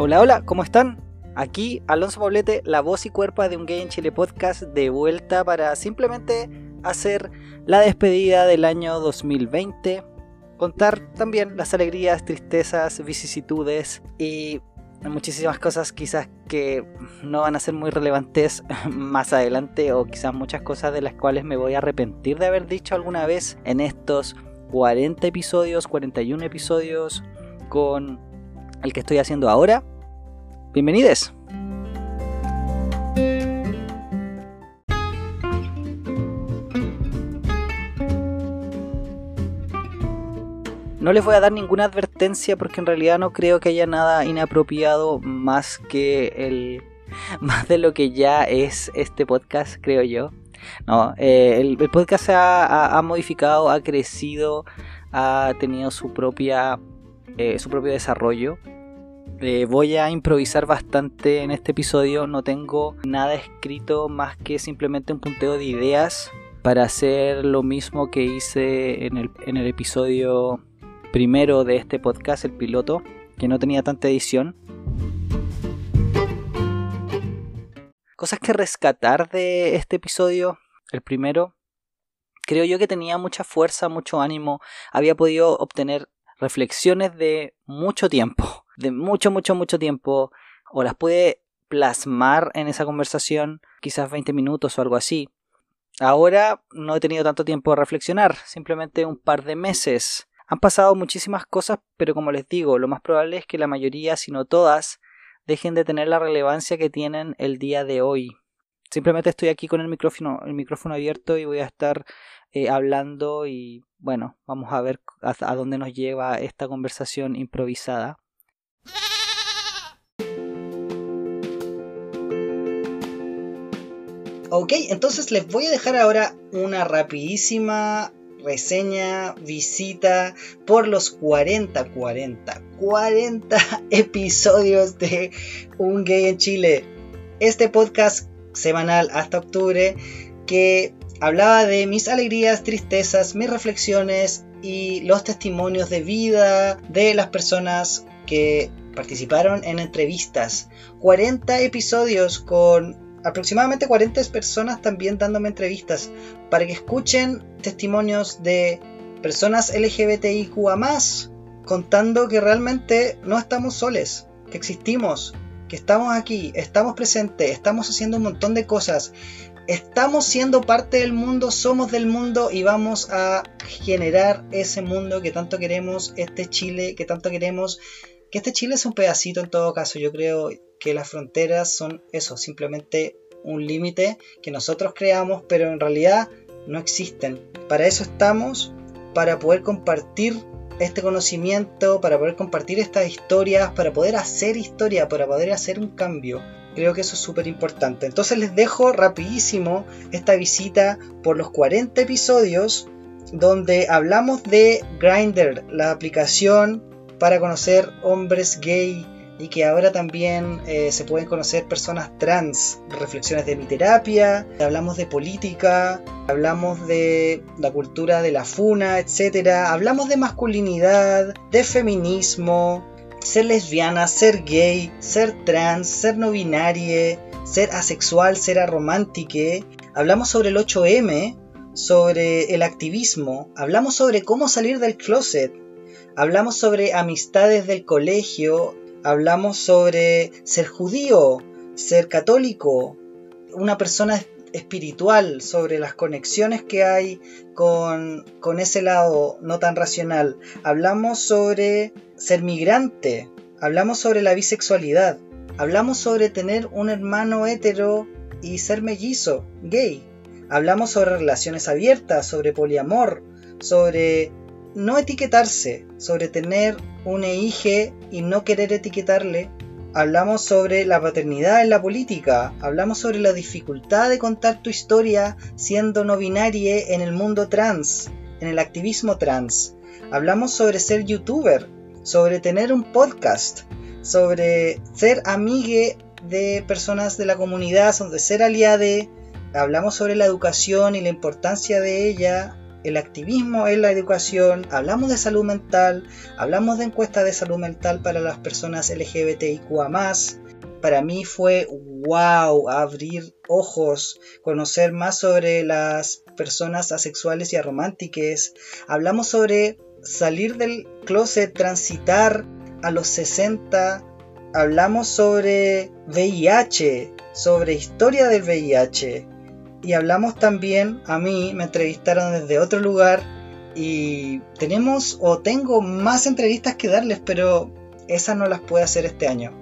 Hola, hola, ¿cómo están? Aquí Alonso Poblete, la voz y cuerpo de un gay en Chile podcast, de vuelta para simplemente hacer la despedida del año 2020, contar también las alegrías, tristezas, vicisitudes y muchísimas cosas quizás que no van a ser muy relevantes más adelante o quizás muchas cosas de las cuales me voy a arrepentir de haber dicho alguna vez en estos 40 episodios, 41 episodios con el que estoy haciendo ahora. Bienvenidos. No les voy a dar ninguna advertencia porque en realidad no creo que haya nada inapropiado más que el más de lo que ya es este podcast, creo yo. No, eh, el, podcast ha, modificado, ha crecido, ha tenido su propia eh, su propio desarrollo. Eh, voy a improvisar bastante en este episodio, no tengo nada escrito más que simplemente un punteo de ideas para hacer lo mismo que hice en el, en el episodio primero de este podcast, el piloto, que no tenía tanta edición. Cosas que rescatar de este episodio, el primero, creo yo que tenía mucha fuerza, mucho ánimo, había podido obtener reflexiones de mucho tiempo, de mucho, mucho, mucho tiempo, o las pude plasmar en esa conversación, quizás 20 minutos o algo así. Ahora no he tenido tanto tiempo de reflexionar, simplemente un par de meses. Han pasado muchísimas cosas, pero como les digo, lo más probable es que la mayoría, si no todas, dejen de tener la relevancia que tienen el día de hoy. Simplemente estoy aquí con el micrófono, el micrófono abierto y voy a estar eh, hablando y bueno, vamos a ver a, dónde nos lleva esta conversación improvisada. Ok, entonces les voy a dejar ahora una rapidísima reseña, visita por los 40, 40, 40 episodios de Un Gay en Chile. Este podcast semanal hasta octubre que hablaba de mis alegrías, tristezas, mis reflexiones y los testimonios de vida de las personas que participaron en entrevistas. 40 episodios con aproximadamente 40 personas también dándome entrevistas para que escuchen testimonios de personas LGBTIQA más contando que realmente no estamos soles, que existimos, que estamos aquí, estamos presentes, estamos haciendo un montón de cosas estamos siendo parte del mundo, somos del mundo y vamos a generar ese mundo que tanto queremos, este Chile que tanto queremos. Que este Chile es un pedacito en todo caso. Yo creo que las fronteras son eso, simplemente un límite que nosotros creamos, pero en realidad no existen. Para eso estamos, para poder compartir este conocimiento, para poder compartir estas historias, para poder hacer historia, para poder hacer un cambio. Creo que eso es súper importante. Entonces les dejo rapidísimo esta visita por los 40 episodios donde hablamos de Grindr, la aplicación para conocer hombres gay y que ahora también eh, se pueden conocer personas trans, reflexiones de mi terapia, hablamos de política, hablamos de la cultura de la funa, etc. Hablamos de masculinidad, de feminismo, ser lesbiana, ser gay, ser trans, ser no binaria, ser asexual, ser aromántique. Hablamos sobre el 8M, sobre el activismo, hablamos sobre cómo salir del closet, hablamos sobre amistades del colegio, hablamos sobre ser judío, ser católico, una persona espiritual, sobre las conexiones que hay con, con ese lado no tan racional. Hablamos sobre ser migrante, hablamos sobre la bisexualidad, hablamos sobre tener un hermano hetero y ser mellizo, gay. Hablamos sobre relaciones abiertas, sobre poliamor, sobre no etiquetarse, sobre tener un hija y no querer etiquetarle hablamos sobre la paternidad en la política, hablamos sobre la dificultad de contar tu historia siendo no binaria en el mundo trans, en el activismo trans. Hablamos sobre ser youtuber, sobre tener un podcast, sobre ser amigue de personas de la comunidad, sobre ser aliade. Hablamos sobre la educación y la importancia de ella el activismo en la educación, hablamos de salud mental, hablamos de encuestas de salud mental para las personas LGBTIQA para mí fue wow abrir ojos, conocer más sobre las personas asexuales y arománticas. Hablamos sobre salir del closet, transitar a los 60. Hablamos sobre VIH, sobre historia del VIH. Y hablamos también, a mí me entrevistaron desde otro lugar y tenemos o tengo más entrevistas que darles, pero esas no las puedo hacer este año.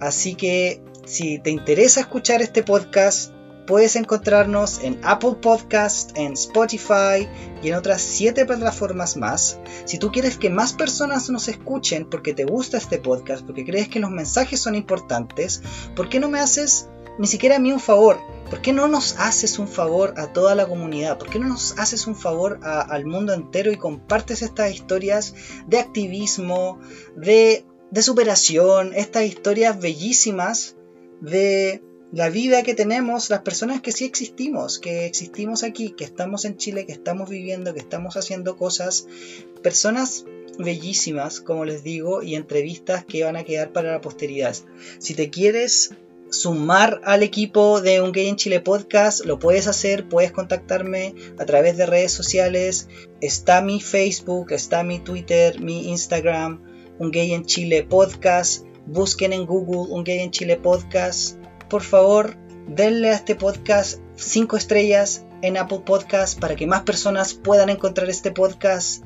Así que si te interesa escuchar este podcast, puedes encontrarnos en Apple Podcast, en Spotify y en otras 7 plataformas más. Si tú quieres que más personas nos escuchen porque te gusta este podcast, porque crees que los mensajes son importantes, ¿por qué no me haces ni siquiera a mí un favor? ¿Por qué no nos haces un favor a toda la comunidad? ¿Por qué no nos haces un favor al mundo entero y compartes estas historias de activismo, de superación, estas historias bellísimas de la vida que tenemos, las personas que sí existimos, que existimos aquí, que estamos en Chile, que estamos viviendo, que estamos haciendo cosas, personas bellísimas, como les digo, y entrevistas que van a quedar para la posteridad. Si te quieres sumar al equipo de Un Gay en Chile Podcast, lo puedes hacer, puedes contactarme a través de redes sociales, está mi Facebook, está mi Twitter, mi Instagram, un Gay en Chile podcast, busquen en Google Un Gay en Chile podcast. Por favor, denle a este podcast 5 estrellas en Apple Podcast para que más personas puedan encontrar este podcast.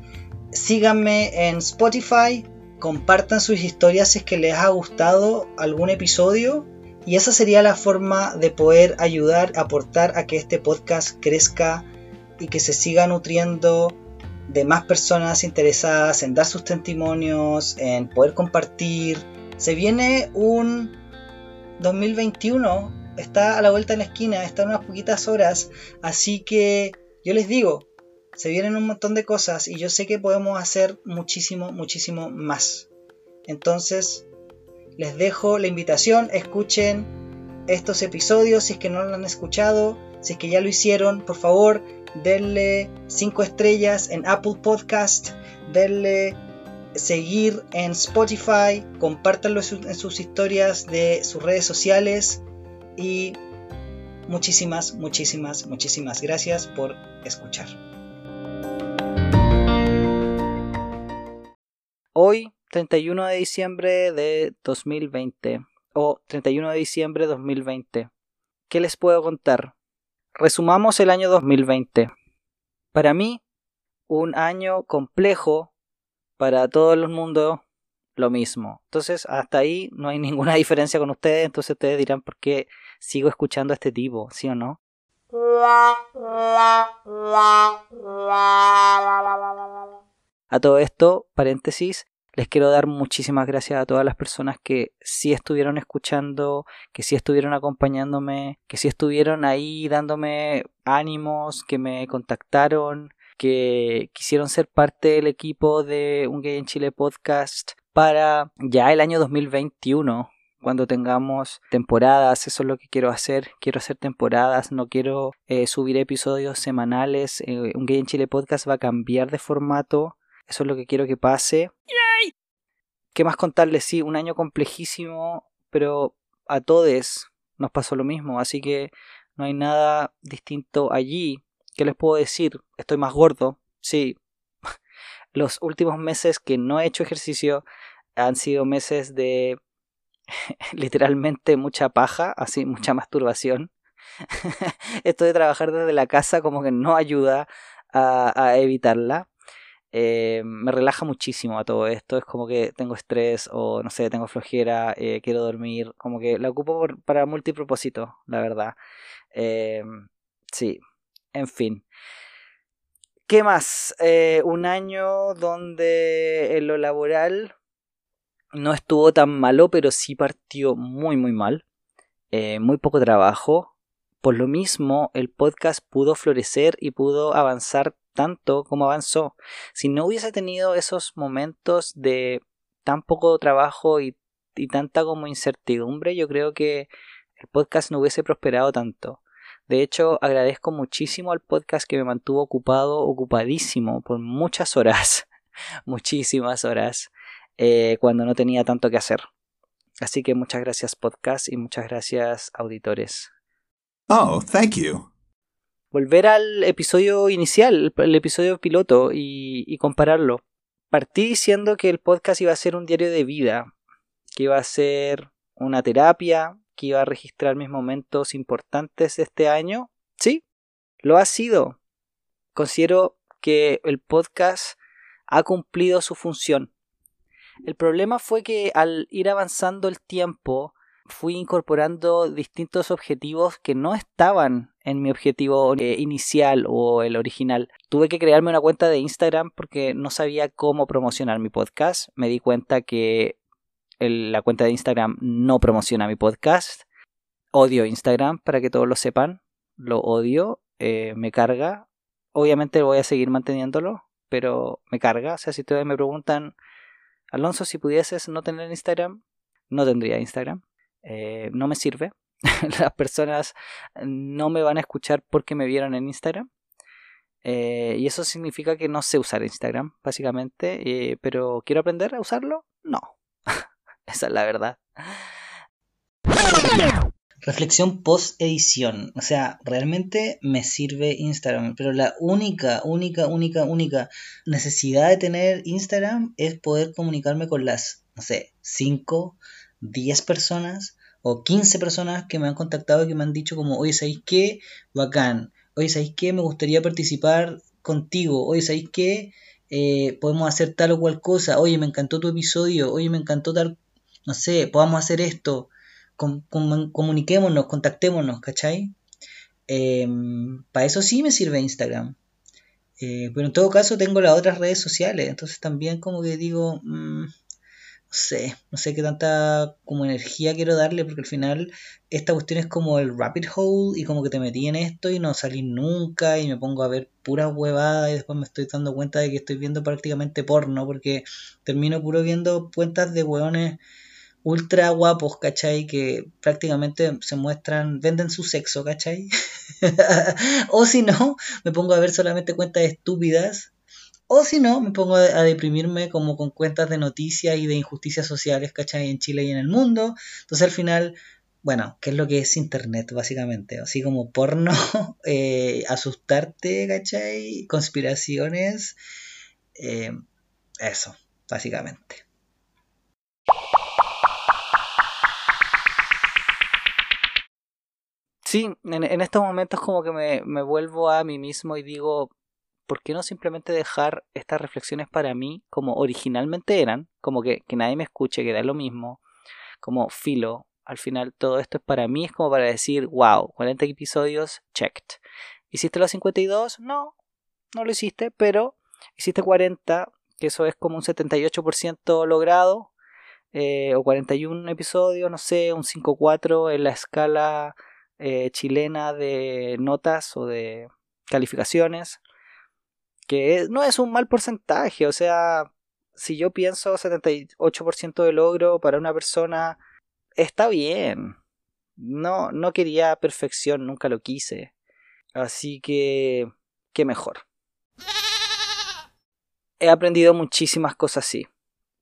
Síganme en Spotify, compartan sus historias si es que les ha gustado algún episodio. Y esa sería la forma de poder ayudar, aportar a que este podcast crezca y que se siga nutriendo de más personas interesadas en dar sus testimonios, en poder compartir. Se viene un 2021, está a la vuelta en la esquina, está en unas poquitas horas, así que yo les digo, se vienen un montón de cosas y yo sé que podemos hacer muchísimo, muchísimo más. Entonces, les dejo la invitación, escuchen estos episodios si es que no lo han escuchado, si es que ya lo hicieron, por favor, denle 5 estrellas en Apple Podcast, denle seguir en Spotify, compártanlo en sus historias de sus redes sociales y muchísimas, muchísimas, muchísimas gracias por escuchar. Hoy, 31 de diciembre de 2020, o 31 de diciembre de 2020, ¿qué les puedo contar? Resumamos el año 2020. Para mí, un año complejo, para todo el mundo, lo mismo. Entonces, hasta ahí no hay ninguna diferencia con ustedes, entonces ustedes dirán por qué sigo escuchando a este tipo, ¿sí o no? A todo esto, paréntesis, les quiero dar muchísimas gracias a todas las personas que sí estuvieron escuchando, que sí estuvieron acompañándome, que sí estuvieron ahí dándome ánimos, que me contactaron, que quisieron ser parte del equipo de Un Gay en Chile podcast para ya el año 2021 cuando tengamos temporadas, eso es lo que quiero hacer, quiero hacer temporadas, no quiero eh, subir episodios semanales, eh, un gay en Chile podcast va a cambiar de formato, eso es lo que quiero que pase. ¿Qué más contarles? Sí, un año complejísimo, pero a todos nos pasó lo mismo, así que no hay nada distinto allí. ¿Qué les puedo decir? Estoy más gordo, sí. Los últimos meses que no he hecho ejercicio han sido meses de literalmente mucha paja, así mucha masturbación. Esto de trabajar desde la casa como que no ayuda a evitarla. Eh, me relaja muchísimo a todo esto. Es como que tengo estrés o no sé, tengo flojera, eh, quiero dormir. Como que la ocupo para multipropósito, la verdad. Eh, sí, en fin. ¿Qué más? un año donde en lo laboral no estuvo tan malo, pero sí partió muy, muy mal. muy poco trabajo. Por lo mismo, el podcast pudo florecer y pudo avanzar tanto como avanzó. Si no hubiese tenido esos momentos de tan poco trabajo y, tanta como incertidumbre, yo creo que el podcast no hubiese prosperado tanto. De hecho, agradezco muchísimo al podcast que me mantuvo ocupado, ocupadísimo por muchas horas, muchísimas horas, eh, cuando no tenía tanto que hacer. Así que muchas gracias podcast y muchas gracias auditores. Oh, thank you. Volver al episodio inicial, el episodio piloto y, compararlo. Partí diciendo que el podcast iba a ser un diario de vida, que iba a ser una terapia, que iba a registrar mis momentos importantes de este año. Sí, lo ha sido. Considero que el podcast ha cumplido su función. El problema fue que al ir avanzando el tiempo, fui incorporando distintos objetivos que no estaban en mi objetivo eh, inicial o el original. Tuve que crearme una cuenta de Instagram porque no sabía cómo promocionar mi podcast. Me di cuenta que la cuenta de Instagram no promociona mi podcast. Odio Instagram, para que todos lo sepan. Lo odio, eh, me carga. Obviamente voy a seguir manteniéndolo, pero me carga. O sea, si ustedes me preguntan, Alonso, si pudieses no tener Instagram, no tendría Instagram. Eh, no me sirve. Las personas no me van a escuchar porque me vieron en Instagram. Eh, y eso significa que no sé usar Instagram, básicamente. pero ¿quiero aprender a usarlo? No. Esa es la verdad. Reflexión post edición. O sea, realmente me sirve Instagram. Pero la única, única, única, única necesidad de tener Instagram es poder comunicarme con las, no sé, 5, 10 personas o 15 personas que me han contactado y que me han dicho como, oye, ¿sabéis qué? Bacán. Oye, ¿sabéis qué? Me gustaría participar contigo. Oye, ¿sabéis qué? Eh, podemos hacer tal o cual cosa. Oye, me encantó tu episodio. Oye, me encantó tal no sé, podamos hacer esto, comuniquémonos, contactémonos, ¿cachai? Em, para eso sí me sirve Instagram. Eh, pero en todo caso tengo las otras redes sociales, entonces también como que digo, mm, sé, no sé qué tanta como energía quiero darle, porque al final esta cuestión es como el rapid hole y como que te metí en esto y no salí nunca y me pongo a ver pura huevada y después me estoy dando cuenta de que estoy viendo prácticamente porno, porque termino puro viendo cuentas de hueones ultra guapos, ¿cachai? Que prácticamente se muestran, venden su sexo, ¿cachai? o si no, me pongo a ver solamente cuentas estúpidas. O si no, me pongo a, deprimirme como con cuentas de noticias y de injusticias sociales, ¿cachai? En Chile y en el mundo. Entonces al final, bueno, ¿qué es lo que es Internet, básicamente? Así como porno, eh, asustarte, ¿cachai? Conspiraciones. Eh, eso, básicamente. Sí, en, estos momentos como que me, vuelvo a mí mismo y digo, ¿por qué no simplemente dejar estas reflexiones para mí como originalmente eran? Como que, que nadie me escuche, que da lo mismo, como filo. Al final todo esto es para mí, es como para decir, wow, 40 episodios, checked. ¿Hiciste los 52? No, no lo hiciste, pero hiciste 40, que eso es como un 78% logrado, eh, o 41 episodios, no sé, un 5-4 en la escala eh, chilena de notas o de calificaciones, que no es un mal porcentaje, o sea, si yo pienso 78% de logro para una persona, está bien. No, no quería perfección, nunca lo quise. Así que, qué mejor. He aprendido muchísimas cosas, sí.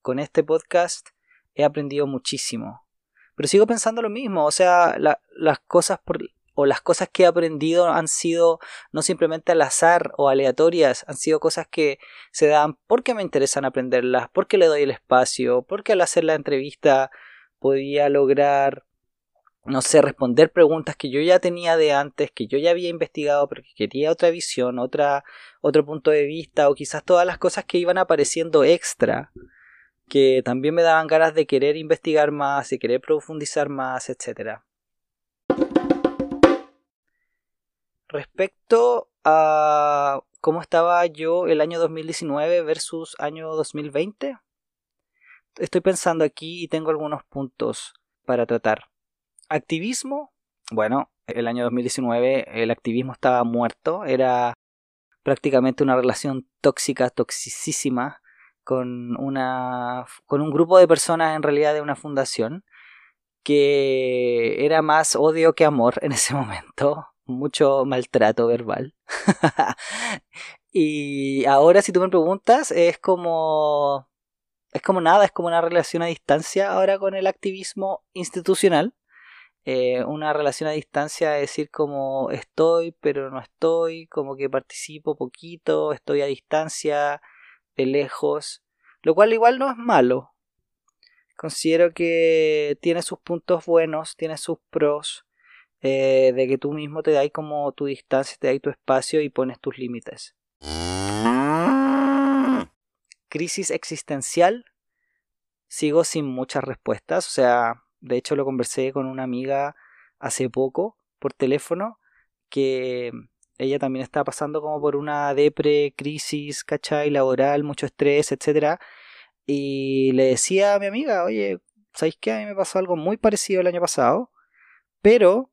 Con este podcast he aprendido muchísimo. Pero sigo pensando lo mismo, o sea, las cosas por, o las cosas que he aprendido han sido no simplemente al azar o aleatorias, han sido cosas que se dan porque me interesan aprenderlas, porque le doy el espacio, porque al hacer la entrevista podía lograr, no sé, responder preguntas que yo ya tenía de antes, que yo ya había investigado, pero que quería otra visión, otra, otro punto de vista, o quizás todas las cosas que iban apareciendo extra que también me daban ganas de querer investigar más, y querer profundizar más, etc. Respecto a cómo estaba yo el año 2019 versus año 2020, estoy pensando aquí y tengo algunos puntos para tratar. Activismo, bueno, el año 2019 el activismo estaba muerto, era prácticamente una relación tóxica, toxicísima, con, una, con un grupo de personas en realidad de una fundación que era más odio que amor en ese momento. Mucho maltrato verbal. y ahora si tú me preguntas, es como... Es como nada, es como una relación a distancia ahora con el activismo institucional. Eh, una relación a distancia es decir como estoy pero no estoy, como que participo poquito, estoy a distancia, de lejos, lo cual igual no es malo. Considero que tiene sus puntos buenos, tiene sus pros, eh, de que tú mismo te das como tu distancia, te das tu espacio y pones tus límites. Crisis existencial. Sigo sin muchas respuestas, o sea, de hecho lo conversé con una amiga hace poco por teléfono que ella también está pasando como por una depre, crisis, ¿cachai? Laboral, mucho estrés, etcétera. Y le decía a mi amiga, oye, ¿sabéis qué? A mí me pasó algo muy parecido el año pasado, pero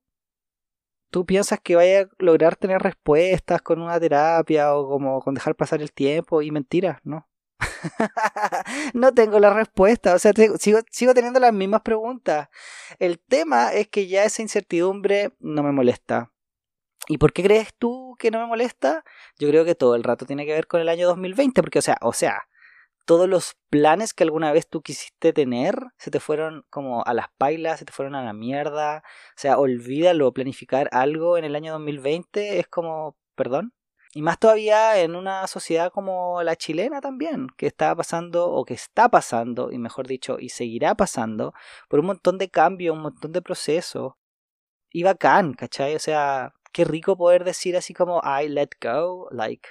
tú piensas que vaya a lograr tener respuestas con una terapia o como con dejar pasar el tiempo y mentiras, ¿no? no tengo la respuesta, o sea, sigo, sigo teniendo las mismas preguntas. El tema es que ya esa incertidumbre no me molesta. ¿Y por qué crees tú que no me molesta? Yo creo que todo el rato tiene que ver con el año 2020, porque o sea, o sea, todos los planes que alguna vez tú quisiste tener se te fueron como a las pailas, se te fueron a la mierda. O sea, olvídalo, planificar algo en el año 2020 es como, perdón. Y más todavía en una sociedad como la chilena también, que está pasando, o que está pasando, y mejor dicho, y seguirá pasando, por un montón de cambios, un montón de procesos. Y bacán, ¿cachai? O sea, qué rico poder decir así como I let go, like,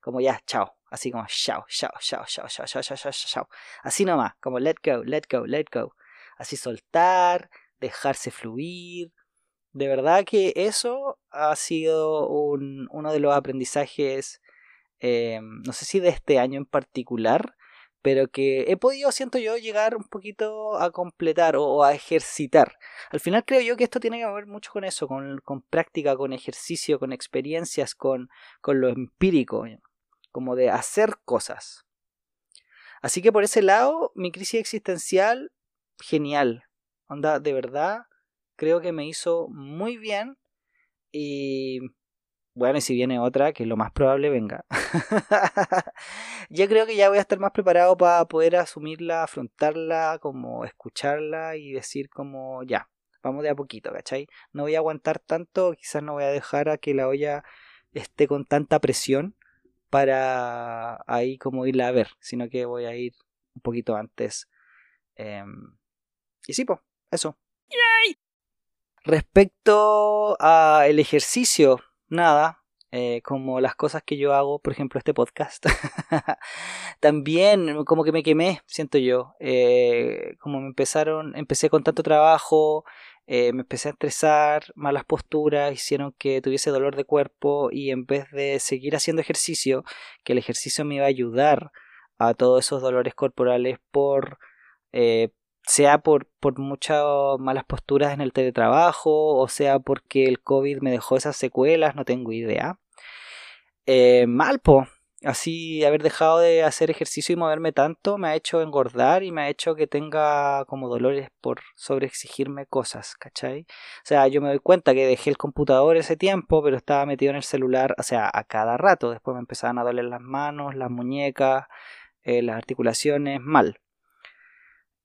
como ya, chao, así como chao, chao, chao, chao, chao, chao, chao, chao, chao, así nomás, como let go, let go, let go, así soltar, dejarse fluir. De verdad que eso ha sido un, uno de los aprendizajes, eh, no sé si de este año en particular, pero que he podido, siento yo, llegar un poquito a completar o, a ejercitar. Al final creo yo que esto tiene que ver mucho con eso, con, con práctica, con ejercicio, con experiencias, con, con lo empírico, como de hacer cosas. Así que por ese lado, mi crisis existencial, genial. Onda, de verdad, creo que me hizo muy bien y bueno, y si viene otra, que lo más probable venga. Yo creo que ya voy a estar más preparado para poder asumirla, afrontarla, como escucharla y decir como ya, vamos de a poquito, ¿cachai? No voy a aguantar tanto, quizás no voy a dejar a que la olla esté con tanta presión para ahí como irla a ver, sino que voy a ir un poquito antes. Em, y sí, pues, eso. Respecto al ejercicio, nada, eh, como las cosas que yo hago, por ejemplo, este podcast. También como que me quemé, siento yo. Eh, como me empezaron, empecé con tanto trabajo, eh, me empecé a estresar, malas posturas hicieron que tuviese dolor de cuerpo y en vez de seguir haciendo ejercicio, que el ejercicio me iba a ayudar a todos esos dolores corporales por sea por, por muchas malas posturas en el teletrabajo, o sea porque el COVID me dejó esas secuelas, no tengo idea. Eh, mal, po. Así haber dejado de hacer ejercicio y moverme tanto me ha hecho engordar y me ha hecho que tenga como dolores por sobreexigirme cosas, ¿cachai? O sea, yo me doy cuenta que dejé el computador ese tiempo, pero estaba metido en el celular, o sea, a cada rato. Después me empezaban a doler las manos, las muñecas, eh, las articulaciones, mal.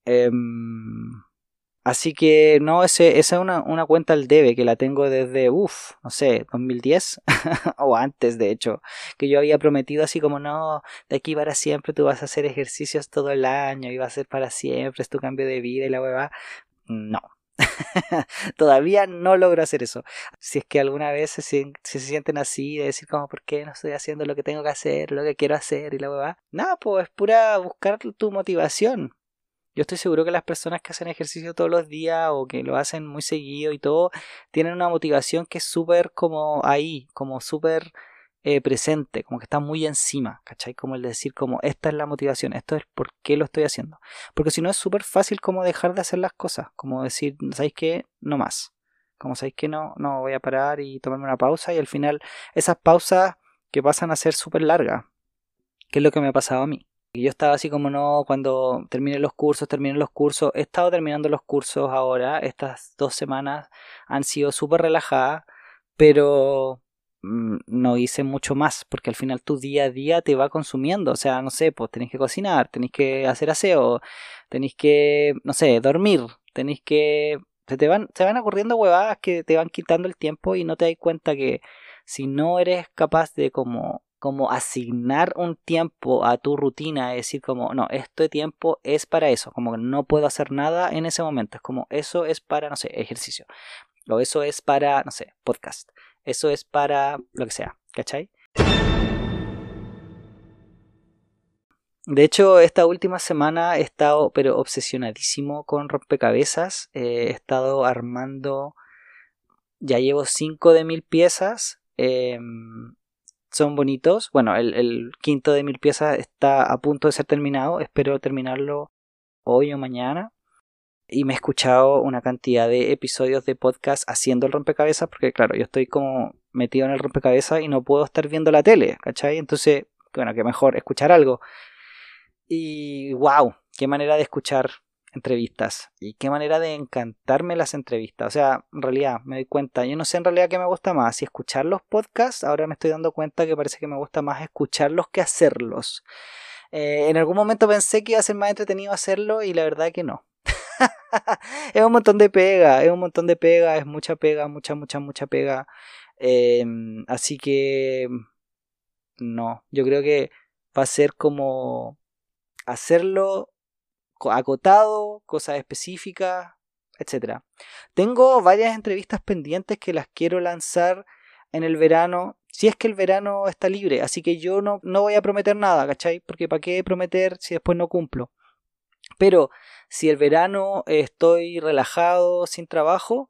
Em, así que no, ese, esa es una, una, cuenta al debe que la tengo desde, uff, no sé, 2010 o antes de hecho, que yo había prometido así como no, de aquí para siempre tú vas a hacer ejercicios todo el año y va a ser para siempre, es tu cambio de vida y la hueva. No. Todavía no logro hacer eso. Si es que alguna vez se, se, sienten así, de decir como, ¿por qué no estoy haciendo lo que tengo que hacer, lo que quiero hacer y la hueva? Nada, pues es pura buscar tu motivación yo estoy seguro que las personas que hacen ejercicio todos los días o que lo hacen muy seguido y todo, tienen una motivación que es súper como ahí, como súper eh, presente, como que está muy encima, ¿cachai? Como el decir como esta es la motivación, esto es por qué lo estoy haciendo. Porque si no es súper fácil como dejar de hacer las cosas, como decir, ¿sabéis qué? No más. Como sabéis que no, no voy a parar y tomarme una pausa y al final esas pausas que pasan a ser súper largas, que es lo que me ha pasado a mí. Yo estaba así como no, cuando termine los cursos, termine los cursos. He estado terminando los cursos ahora. Estas dos semanas han sido súper relajadas. pero mm, no hice mucho más, porque al final tu día a día te va consumiendo, o sea, no sé, pues tenéis que cocinar, tenéis que hacer aseo, tenéis que, no sé, dormir, tenéis que... Se te van, se van ocurriendo huevadas que te van quitando el tiempo y no te das cuenta que si no eres capaz de como como asignar un tiempo a tu rutina, es decir, como, no, este tiempo es para eso, como que no puedo hacer nada en ese momento, es como, eso es para, no sé, ejercicio, o eso es para, no sé, podcast, eso es para lo que sea, ¿cachai? De hecho, esta última semana he estado, pero obsesionadísimo con rompecabezas, eh, he estado armando, ya llevo 5 de mil piezas, eh, son bonitos. Bueno, el, quinto de mil piezas está a punto de ser terminado. Espero terminarlo hoy o mañana. Y me he escuchado una cantidad de episodios de podcast haciendo el rompecabezas. Porque, claro, yo estoy como metido en el rompecabezas y no puedo estar viendo la tele, ¿cachai? Entonces, bueno, que mejor escuchar algo. Y wow, qué manera de escuchar entrevistas. Y qué manera de encantarme las entrevistas. O sea, en realidad me doy cuenta, yo no sé en realidad qué me gusta más, si escuchar los podcasts, ahora me estoy dando cuenta que parece que me gusta más escucharlos que hacerlos. Eh, en algún momento pensé que iba a ser más entretenido hacerlo y la verdad que no. es un montón de pega, es un montón de pega, es mucha pega, mucha, mucha, mucha pega. Em, así que no, yo creo que va a ser como hacerlo acotado, cosas específicas, etc. Tengo varias entrevistas pendientes que las quiero lanzar en el verano, si es que el verano está libre, así que yo no, no voy a prometer nada, ¿cachai? Porque ¿para qué prometer si después no cumplo? Pero si el verano estoy relajado, sin trabajo,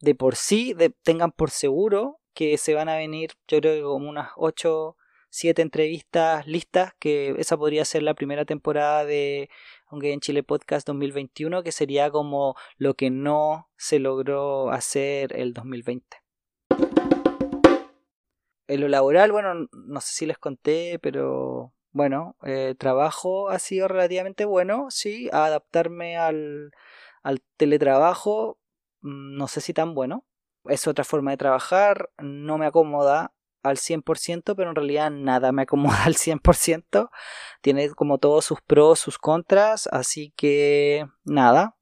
de por sí, tengan por seguro que se van a venir, yo creo que como unas 8, 7 entrevistas listas, que esa podría ser la primera temporada de aunque en Chile Podcast 2021, que sería como lo que no se logró hacer el 2020. En lo laboral, bueno, no sé si les conté, pero bueno, eh, trabajo ha sido relativamente bueno, sí, adaptarme al, al teletrabajo, mm, no sé si tan bueno. Es otra forma de trabajar, no me acomoda, al 100%, pero en realidad nada me acomoda al 100%. Tiene como todos sus pros, sus contras, así que nada.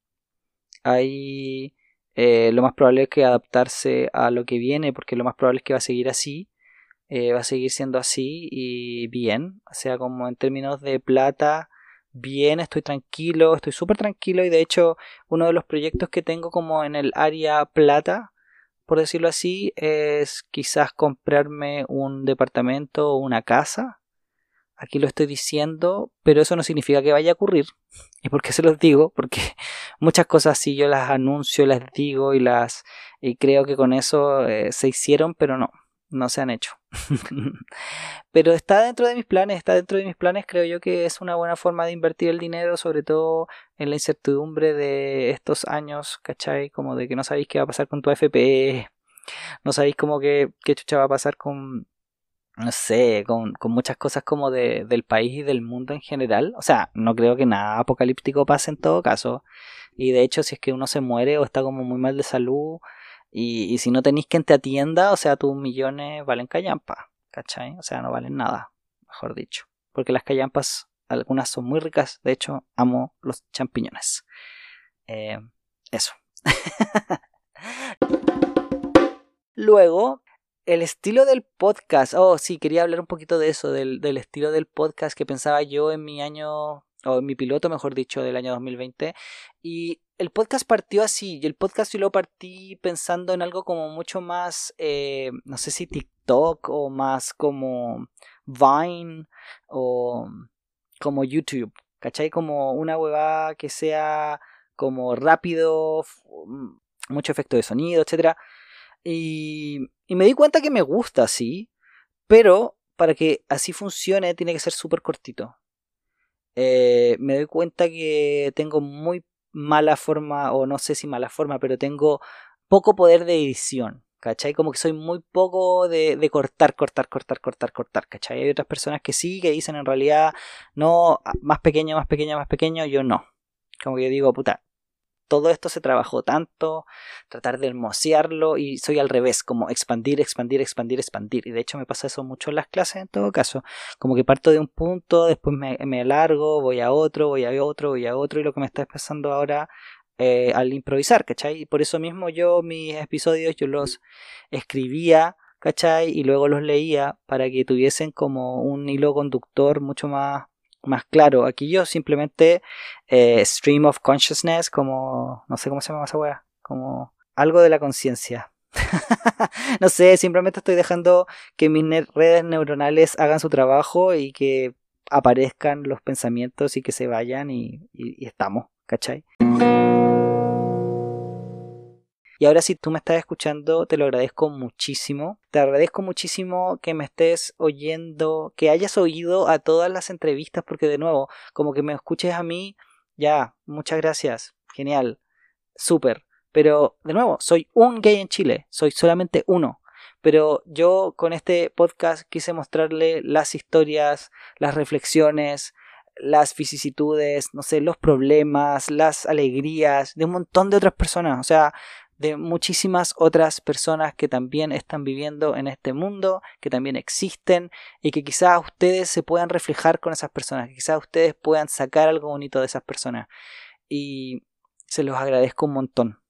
Ahí eh, lo más probable es que adaptarse a lo que viene, porque lo más probable es que va a seguir así. Eh, va a seguir siendo así y bien. O sea, como en términos de plata, bien, estoy tranquilo, estoy súper tranquilo y de hecho uno de los proyectos que tengo como en el área plata por decirlo así, es quizás comprarme un departamento o una casa. Aquí lo estoy diciendo, pero eso no significa que vaya a ocurrir. ¿Y por qué se los digo? Porque muchas cosas sí yo las anuncio, las digo y las y creo que con eso eh, se hicieron, pero no no se han hecho. Pero está dentro de mis planes, está dentro de mis planes, creo yo que es una buena forma de invertir el dinero, sobre todo en la incertidumbre de estos años, ¿cachai? Como de que no sabéis qué va a pasar con tu FP, no sabéis como que qué chucha va a pasar con, no sé, con, con muchas cosas como de, del país y del mundo en general. O sea, no creo que nada apocalíptico pase en todo caso. Y de hecho, si es que uno se muere o está como muy mal de salud, y, si no tenéis quien te atienda, o sea, tus millones valen callampa, ¿cachai? O sea, no valen nada, mejor dicho. Porque las callampas, algunas son muy ricas, de hecho, amo los champiñones. Eh, eso. Luego, el estilo del podcast. Oh, sí, quería hablar un poquito de eso, del, del, estilo del podcast que pensaba yo en mi año, o en mi piloto, mejor dicho, del año 2020. Y el podcast partió así, y el podcast yo lo partí pensando en algo como mucho más, eh, no sé si TikTok o más como Vine o como YouTube, ¿cachai? Como una huevada que sea como rápido, mm, mucho efecto de sonido, etc. Y, y me di cuenta que me gusta así, pero para que así funcione tiene que ser súper cortito. Eh, me doy cuenta que tengo muy mala forma, o no sé si mala forma, pero tengo poco poder de edición. ¿Cachai? Como que soy muy poco de, de, cortar, cortar, cortar, cortar, cortar, ¿cachai? Hay otras personas que sí, que dicen en realidad, no, más pequeño, más pequeño, más pequeño, yo no. Como que yo digo, puta, todo esto se trabajó tanto, tratar de hermosearlo y soy al revés, como expandir, expandir, expandir, expandir. Y de hecho me pasa eso mucho en las clases en todo caso, como que parto de un punto, después me, me alargo, voy a otro, voy a otro, voy a otro y lo que me está pasando ahora eh, al improvisar, ¿cachai? Y por eso mismo yo mis episodios yo los escribía, ¿cachai? Y luego los leía para que tuviesen como un hilo conductor mucho más más claro. Aquí yo simplemente eh, stream of consciousness, como no sé cómo se llama esa wea, como algo de la conciencia. no sé, simplemente estoy dejando que mis redes neuronales hagan su trabajo y que aparezcan los pensamientos y que se vayan y, y estamos, ¿cachai? Y ahora si tú me estás escuchando, te lo agradezco muchísimo. Te agradezco muchísimo que me estés oyendo, que hayas oído a todas las entrevistas, porque de nuevo, como que me escuches a mí, ya, muchas gracias, genial, súper. Pero de nuevo, soy un gay en Chile, soy solamente uno. Pero yo con este podcast quise mostrarle las historias, las reflexiones, las vicisitudes, no sé, los problemas, las alegrías de un montón de otras personas. O sea, de muchísimas otras personas que también están viviendo en este mundo, que también existen y que quizás ustedes se puedan reflejar con esas personas, que quizás ustedes puedan sacar algo bonito de esas personas. Y se los agradezco un montón.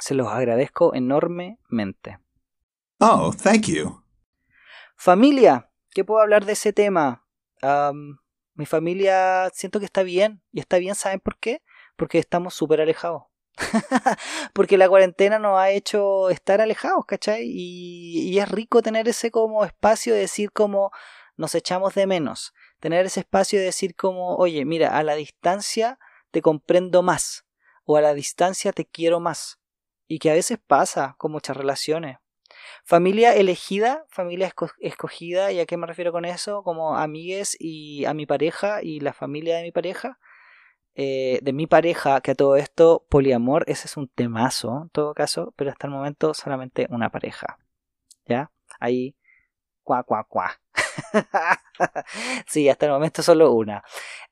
Se los agradezco enormemente. Oh, thank you. Familia, ¿qué puedo hablar de ese tema? mi familia siento que está bien y está bien, ¿saben por qué? Porque estamos súper alejados. porque la cuarentena nos ha hecho estar alejados, ¿cachai? Y, es rico tener ese como espacio de decir como nos echamos de menos, tener ese espacio de decir como, oye, mira, a la distancia te comprendo más, o a la distancia te quiero más, y que a veces pasa con muchas relaciones. Familia elegida, familia escogida, ¿y a qué me refiero con eso? Como amigues y a mi pareja y la familia de mi pareja eh, de mi pareja, que a todo esto, poliamor, ese es un temazo en todo caso, pero hasta el momento solamente una pareja. ¿Ya? Ahí, cuá, cuá, cuá. sí, hasta el momento solo una.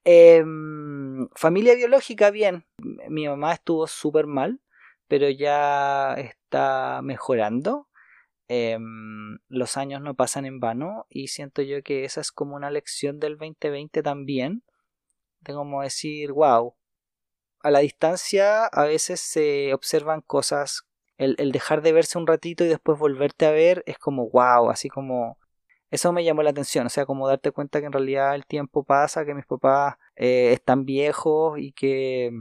Em, familia biológica, bien. Mi mamá estuvo súper mal, pero ya está mejorando. Em, los años no pasan en vano y siento yo que esa es como una lección del 2020 también de como decir, wow, a la distancia a veces se observan cosas, el, dejar de verse un ratito y después volverte a ver es como, wow, así como... Eso me llamó la atención, o sea, como darte cuenta que en realidad el tiempo pasa, que mis papás eh, están viejos y que...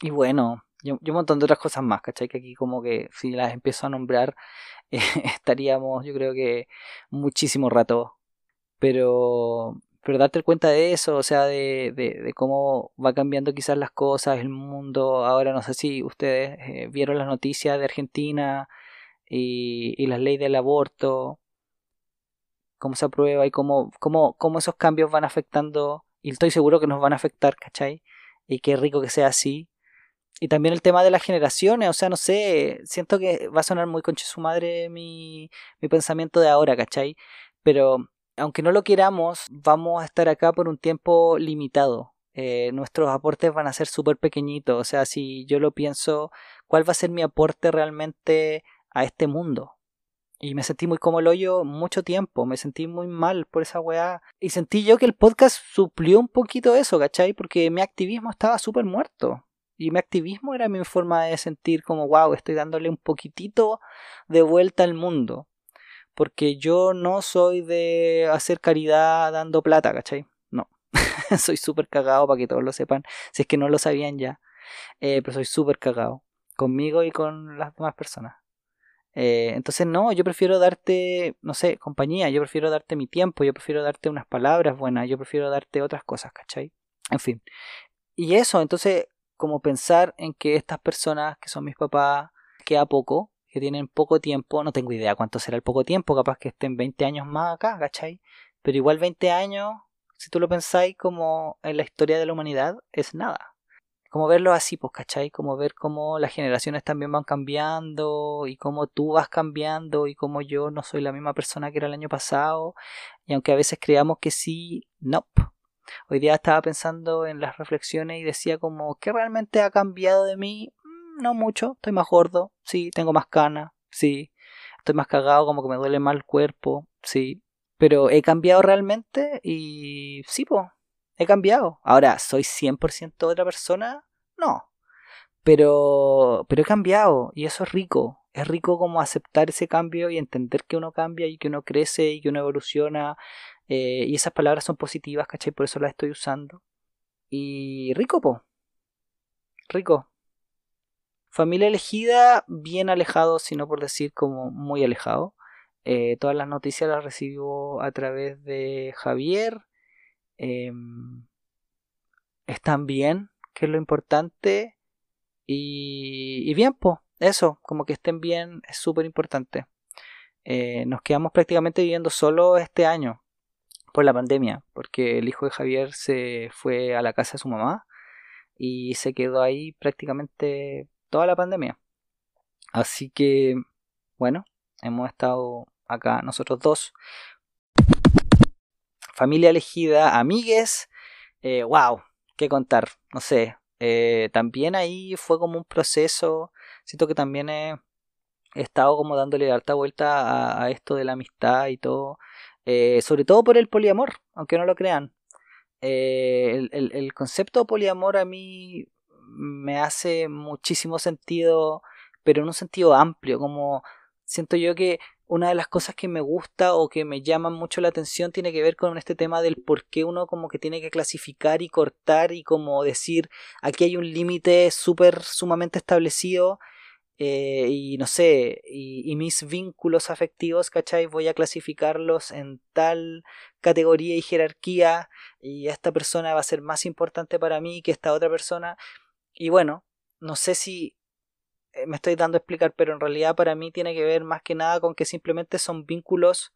Y bueno, yo, un montón de otras cosas más, ¿cachai? Que aquí como que si las empiezo a nombrar estaríamos yo creo que muchísimo rato. Pero pero darte cuenta de eso, o sea, de, de, cómo va cambiando quizás las cosas, el mundo. Ahora no sé si ustedes eh, vieron las noticias de Argentina y, y las leyes del aborto, cómo se aprueba y cómo, cómo, cómo esos cambios van afectando, y estoy seguro que nos van a afectar, ¿cachai? Y qué rico que sea así. Y también el tema de las generaciones, o sea, no sé, siento que va a sonar muy conche su madre mi, mi pensamiento de ahora, ¿cachai? Pero aunque no lo queramos, vamos a estar acá por un tiempo limitado. Eh, nuestros aportes van a ser súper pequeñitos. O sea, si yo lo pienso, ¿cuál va a ser mi aporte realmente a este mundo? Y me sentí muy como el hoyo mucho tiempo, me sentí muy mal por esa weá. Y sentí yo que el podcast suplió un poquito eso, ¿cachai? Porque mi activismo estaba súper muerto. Y mi activismo era mi forma de sentir como, wow, estoy dándole un poquitito de vuelta al mundo porque yo no soy de hacer caridad dando plata, ¿cachai? No, soy súper cagado para que todos lo sepan, si es que no lo sabían ya, eh, pero soy súper cagado, conmigo y con las demás personas. Eh, entonces no, yo prefiero darte, no sé, compañía, yo prefiero darte mi tiempo, yo prefiero darte unas palabras buenas, yo prefiero darte otras cosas, ¿cachai? En fin. Y eso, entonces, como pensar en que estas personas que son mis papás, queda poco, que tienen poco tiempo, no tengo idea cuánto será el poco tiempo, capaz que estén 20 años más acá, ¿cachai? Pero igual 20 años, si tú lo pensáis como en la historia de la humanidad, es nada. Como verlo así, pues, ¿cachai? Como ver cómo las generaciones también van cambiando y cómo tú vas cambiando y cómo yo no soy la misma persona que era el año pasado. Y aunque a veces creamos que sí, no. Hoy día estaba pensando en las reflexiones y decía como, ¿qué realmente ha cambiado de mí? No mucho, estoy más gordo, sí, tengo más canas, sí, estoy más cagado, como que me duele mal el cuerpo, sí, pero he cambiado realmente y sí, pues, he cambiado. Ahora, ¿soy 100% otra persona? No, pero, pero he cambiado y eso es rico. Es rico como aceptar ese cambio y entender que uno cambia y que uno crece y que uno evoluciona. Eh, y esas palabras son positivas, ¿cachai? Por eso las estoy usando. Y rico, po. Rico. Familia elegida, bien alejado, si no por decir como muy alejado. Eh, todas las noticias las recibo a través de Javier. Em, están bien, que es lo importante. Y, bien, pues, eso, como que estén bien, es súper importante. Eh, nos quedamos prácticamente viviendo solo este año por la pandemia, porque el hijo de Javier se fue a la casa de su mamá y se quedó ahí prácticamente toda la pandemia. Así que, bueno, hemos estado acá nosotros dos. Familia elegida, amigues, eh, wow, qué contar, no sé, eh, también ahí fue como un proceso, siento que también he, estado como dándole harta vuelta a, esto de la amistad y todo, eh, sobre todo por el poliamor, aunque no lo crean. Eh, el, el, concepto de poliamor a mí me hace muchísimo sentido, pero en un sentido amplio, como siento yo que una de las cosas que me gusta o que me llaman mucho la atención tiene que ver con este tema del por qué uno como que tiene que clasificar y cortar y como decir aquí hay un límite súper sumamente establecido eh, y no sé, y, mis vínculos afectivos, ¿cachai? Voy a clasificarlos en tal categoría y jerarquía y esta persona va a ser más importante para mí que esta otra persona y bueno, no sé si eh, me estoy dando a explicar, pero en realidad para mí tiene que ver más que nada con que simplemente son vínculos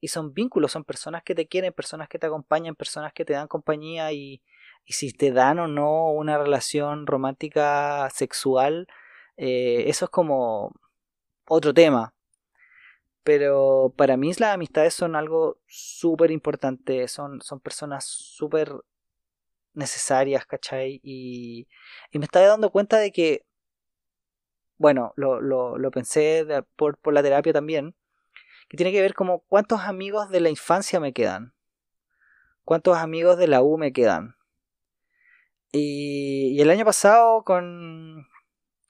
y son vínculos, son personas que te quieren, personas que te acompañan, personas que te dan compañía y, si te dan o no una relación romántica sexual, eh, eso es como otro tema. Pero para mí las amistades son algo súper importante, son, son personas súper necesarias, ¿cachai? Y, me estaba dando cuenta de que bueno, lo, lo, pensé por, por, la terapia también, que tiene que ver como cuántos amigos de la infancia me quedan, cuántos amigos de la U me quedan. Y, y el año pasado, con,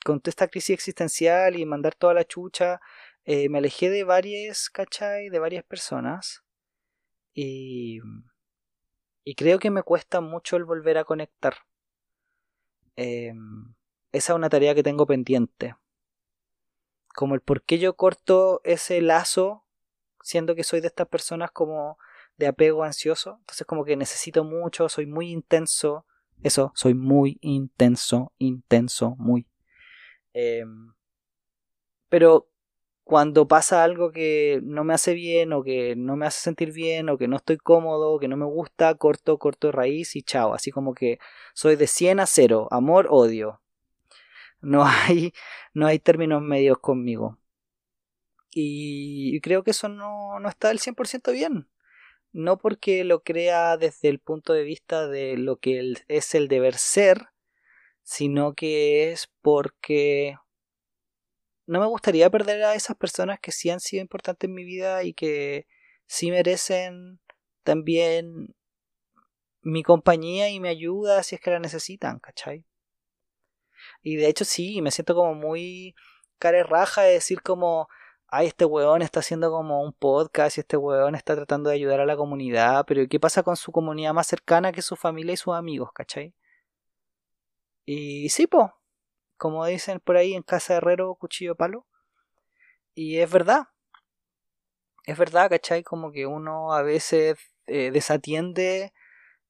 con toda esta crisis existencial y mandar toda la chucha, eh, me alejé de varias, ¿cachai? De varias personas. Y, y creo que me cuesta mucho el volver a conectar. Eh, esa es una tarea que tengo pendiente. Como el por qué yo corto ese lazo, siendo que soy de estas personas como de apego ansioso. Entonces como que necesito mucho, soy muy intenso. Eso, soy muy intenso, intenso, muy. Em, pero cuando pasa algo que no me hace bien o que no me hace sentir bien o que no estoy cómodo o que no me gusta, corto, corto raíz y chao. Así como que soy de 100 a 0, amor, odio. No hay, no hay términos medios conmigo. Y creo que eso no, no está del 100% bien. No porque lo crea desde el punto de vista de lo que es el deber ser, sino que es porque no me gustaría perder a esas personas que sí han sido importantes en mi vida y que sí merecen también mi compañía y mi ayuda si es que la necesitan, ¿cachai? Y de hecho sí, me siento como muy cara raja de decir como, ay, este weón está haciendo como un podcast y este weón está tratando de ayudar a la comunidad, pero ¿qué pasa con su comunidad más cercana que su familia y sus amigos, cachai? Y sí, po, como dicen por ahí en casa herrero, cuchillo palo. Y es verdad. Es verdad, ¿cachai? Como que uno a veces eh, desatiende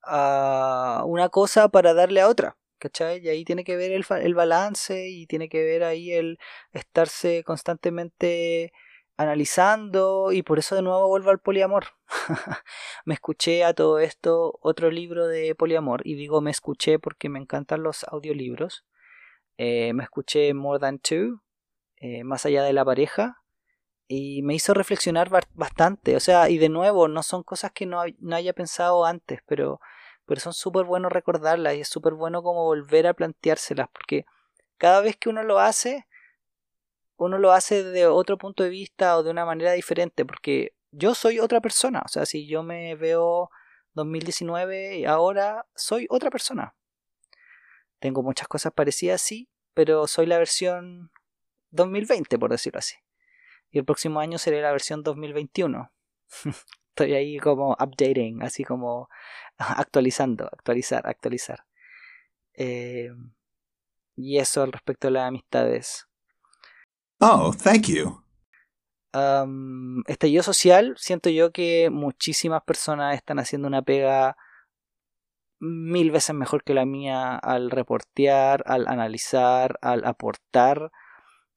a una cosa para darle a otra. ¿cachai? Y ahí tiene que ver el, el balance y tiene que ver ahí el estarse constantemente analizando y por eso de nuevo vuelvo al poliamor. me escuché a todo esto otro libro de poliamor y digo me escuché porque me encantan los audiolibros. Eh, me escuché More Than Two, eh, más allá de la pareja, y me hizo reflexionar bastante. O sea, y de nuevo, no son cosas que no, no haya pensado antes, pero pero son súper buenos recordarlas y es súper bueno como volver a planteárselas, porque cada vez que uno lo hace, uno lo hace de otro punto de vista o de una manera diferente, porque yo soy otra persona, o sea, si yo me veo 2019 y ahora soy otra persona. Tengo muchas cosas parecidas, sí, pero soy la versión 2020, por decirlo así. Y el próximo año seré la versión 2021. Estoy ahí como updating, así como actualizando, actualizar, actualizar. Eh, y eso al respecto de las amistades. Oh, thank you. Um, estallido social, siento yo que muchísimas personas están haciendo una pega mil veces mejor que la mía al reportear, al analizar, al aportar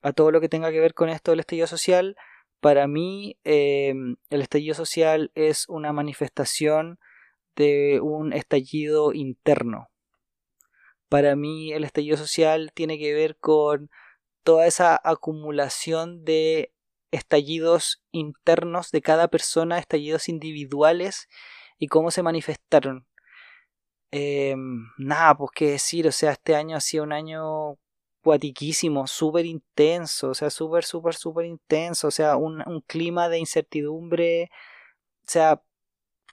a todo lo que tenga que ver con esto del estallido social. Para mí, em, el estallido social es una manifestación de un estallido interno. Para mí, el estallido social tiene que ver con toda esa acumulación de estallidos internos de cada persona, estallidos individuales y cómo se manifestaron. Em, nada, pues qué decir, o sea, este año ha sido un año cuatiquísimo, súper intenso, o sea, súper, súper, súper intenso, o sea, un, un, clima de incertidumbre, o sea,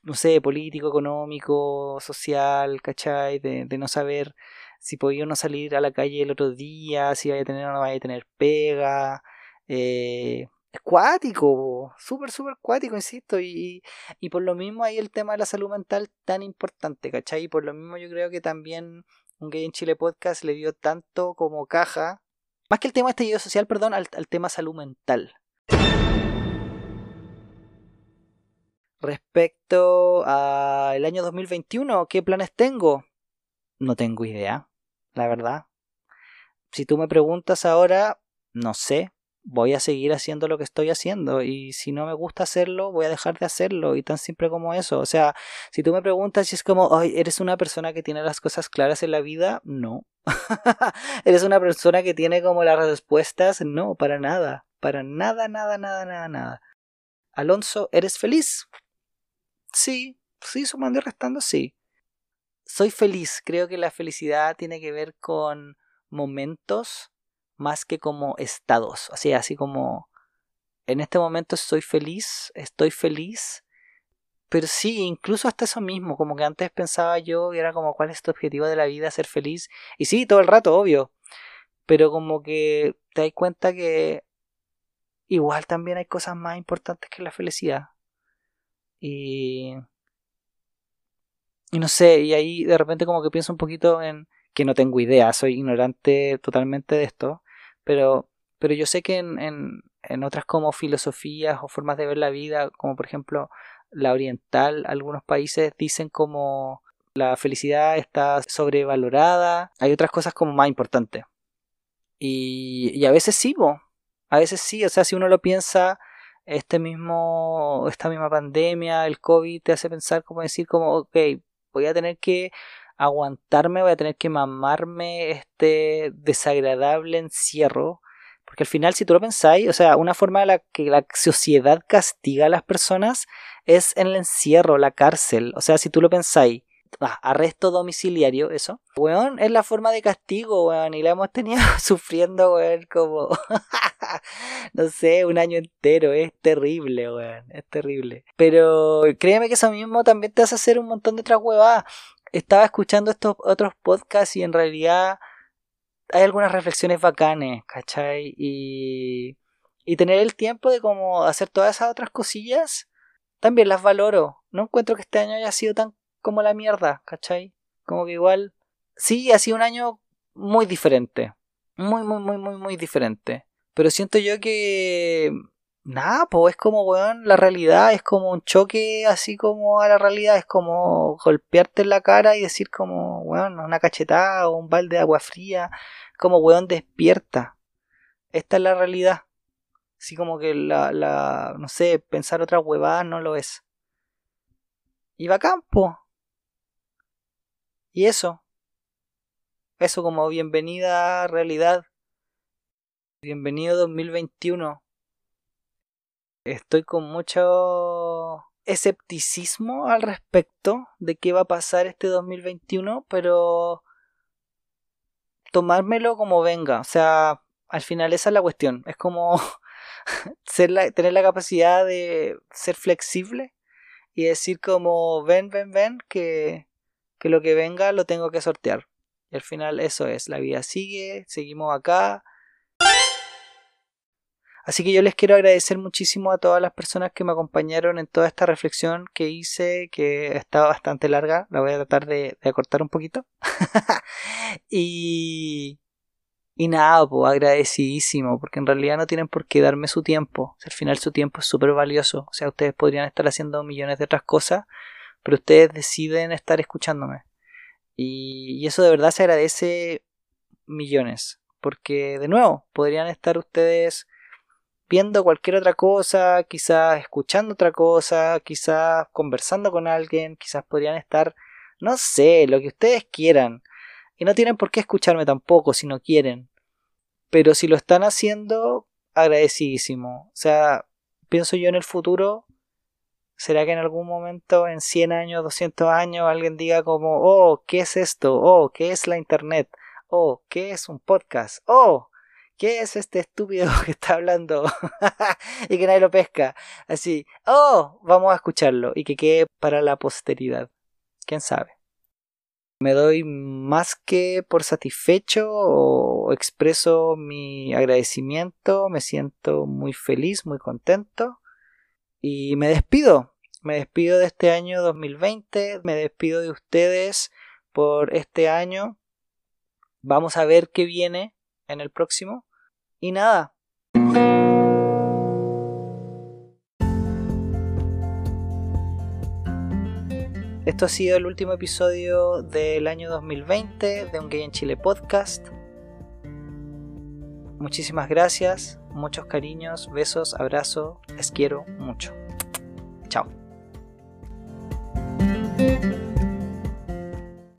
no sé, político, económico, social, ¿cachai? De, de no saber si podía o no salir a la calle el otro día, si vaya a tener o no vaya a tener pega, eh, es cuático, súper, súper cuático, insisto, y, y por lo mismo ahí el tema de la salud mental tan importante, ¿cachai? Y por lo mismo yo creo que también un Gay en Chile podcast le dio tanto como caja, más que el tema estallido social, perdón, al, al tema salud mental. Respecto al año 2021, ¿qué planes tengo? No tengo idea, la verdad. Si tú me preguntas ahora, no sé, voy a seguir haciendo lo que estoy haciendo y si no me gusta hacerlo, voy a dejar de hacerlo y tan simple como eso. O sea, si tú me preguntas si es como, ay, ¿eres una persona que tiene las cosas claras en la vida? No. ¿Eres una persona que tiene como las respuestas? No, para nada. Para nada, nada, nada, nada, nada. Alonso, ¿eres feliz? Sí, sí, sumando y restando, sí. Soy feliz. Creo que la felicidad tiene que ver con momentos más que como estados. Así, así como en este momento estoy feliz, estoy feliz. Pero sí, incluso hasta eso mismo, como que antes pensaba yo y era como cuál es tu objetivo de la vida, ser feliz. Y sí, todo el rato, obvio. Pero como que te das cuenta que igual también hay cosas más importantes que la felicidad. Y... Y no sé, y ahí de repente como que pienso un poquito en que no tengo idea, soy ignorante totalmente de esto, pero, pero yo sé que en, en, otras como filosofías o formas de ver la vida, como por ejemplo la oriental, algunos países dicen como la felicidad está sobrevalorada, hay otras cosas como más importantes. Y, y a veces sí, a veces sí, o sea, si uno lo piensa, este mismo, esta misma pandemia, el COVID, te hace pensar como decir como, ok, voy a tener que aguantarme, voy a tener que mamarme este desagradable encierro. Porque al final, si tú lo pensáis, o sea, una forma de la que la sociedad castiga a las personas es en el encierro, la cárcel. O sea, si tú lo pensáis, ah, arresto domiciliario, eso, weón, es la forma de castigo, weón, y la hemos tenido sufriendo, weón, como, no sé, un año entero, es terrible, weón, es terrible. Pero créeme que eso mismo también te hace hacer un montón de otras huevadas estaba escuchando estos otros podcasts y en realidad hay algunas reflexiones bacanes, ¿cachai? Y, y tener el tiempo de como hacer todas esas otras cosillas, también las valoro. No encuentro que este año haya sido tan como la mierda, ¿cachai? Como que igual, sí, ha sido un año muy diferente. Muy, muy, muy, muy, muy diferente. Pero siento yo que Nada, pues es como, weón, la realidad es como un choque así como a la realidad, es como golpearte en la cara y decir como, weón, una cachetada o un balde de agua fría, como, weón, despierta. Esta es la realidad. Así como que la, la no sé, pensar otra huevada no lo es. Y va a campo. Y eso. Eso como bienvenida a realidad. Bienvenido 2021 estoy con mucho escepticismo al respecto de qué va a pasar este 2021, pero tomármelo como venga. O sea, al final esa es la cuestión. Es como tener la capacidad de ser flexible y decir como ven, ven, ven, que, que lo que venga lo tengo que sortear. Y al final eso es, la vida sigue, seguimos acá. Así que yo les quiero agradecer muchísimo a todas las personas que me acompañaron en toda esta reflexión que hice, que estaba bastante larga, la voy a tratar de, de acortar un poquito. y, y nada, pues agradecidísimo, porque en realidad no tienen por qué darme su tiempo. al final su tiempo es súper valioso. O sea, ustedes podrían estar haciendo millones de otras cosas, pero ustedes deciden estar escuchándome. Y, eso de verdad se agradece millones. Porque, de nuevo, podrían estar ustedes viendo cualquier otra cosa, quizás escuchando otra cosa, quizás conversando con alguien, quizás podrían estar, no sé, lo que ustedes quieran. Y no tienen por qué escucharme tampoco si no quieren. Pero si lo están haciendo, agradecidísimo. O sea, pienso yo en el futuro, ¿será que en algún momento, en 100 años, 200 años, alguien diga como, oh, ¿qué es esto? Oh, ¿qué es la Internet? Oh, ¿qué es un podcast? Oh, ¿qué es este estúpido que está hablando? y que nadie lo pesca. Así, oh, vamos a escucharlo y que quede para la posteridad. ¿Quién sabe? me doy más que por satisfecho o expreso mi agradecimiento, me siento muy feliz, muy contento y me despido. Me despido de este año 2020, me despido de ustedes por este año. Vamos a ver qué viene en el próximo. Y nada. Esto ha sido el último episodio del año 2020 de Un Gay en Chile podcast. Muchísimas gracias, muchos cariños, besos, abrazos, les quiero mucho. Chao.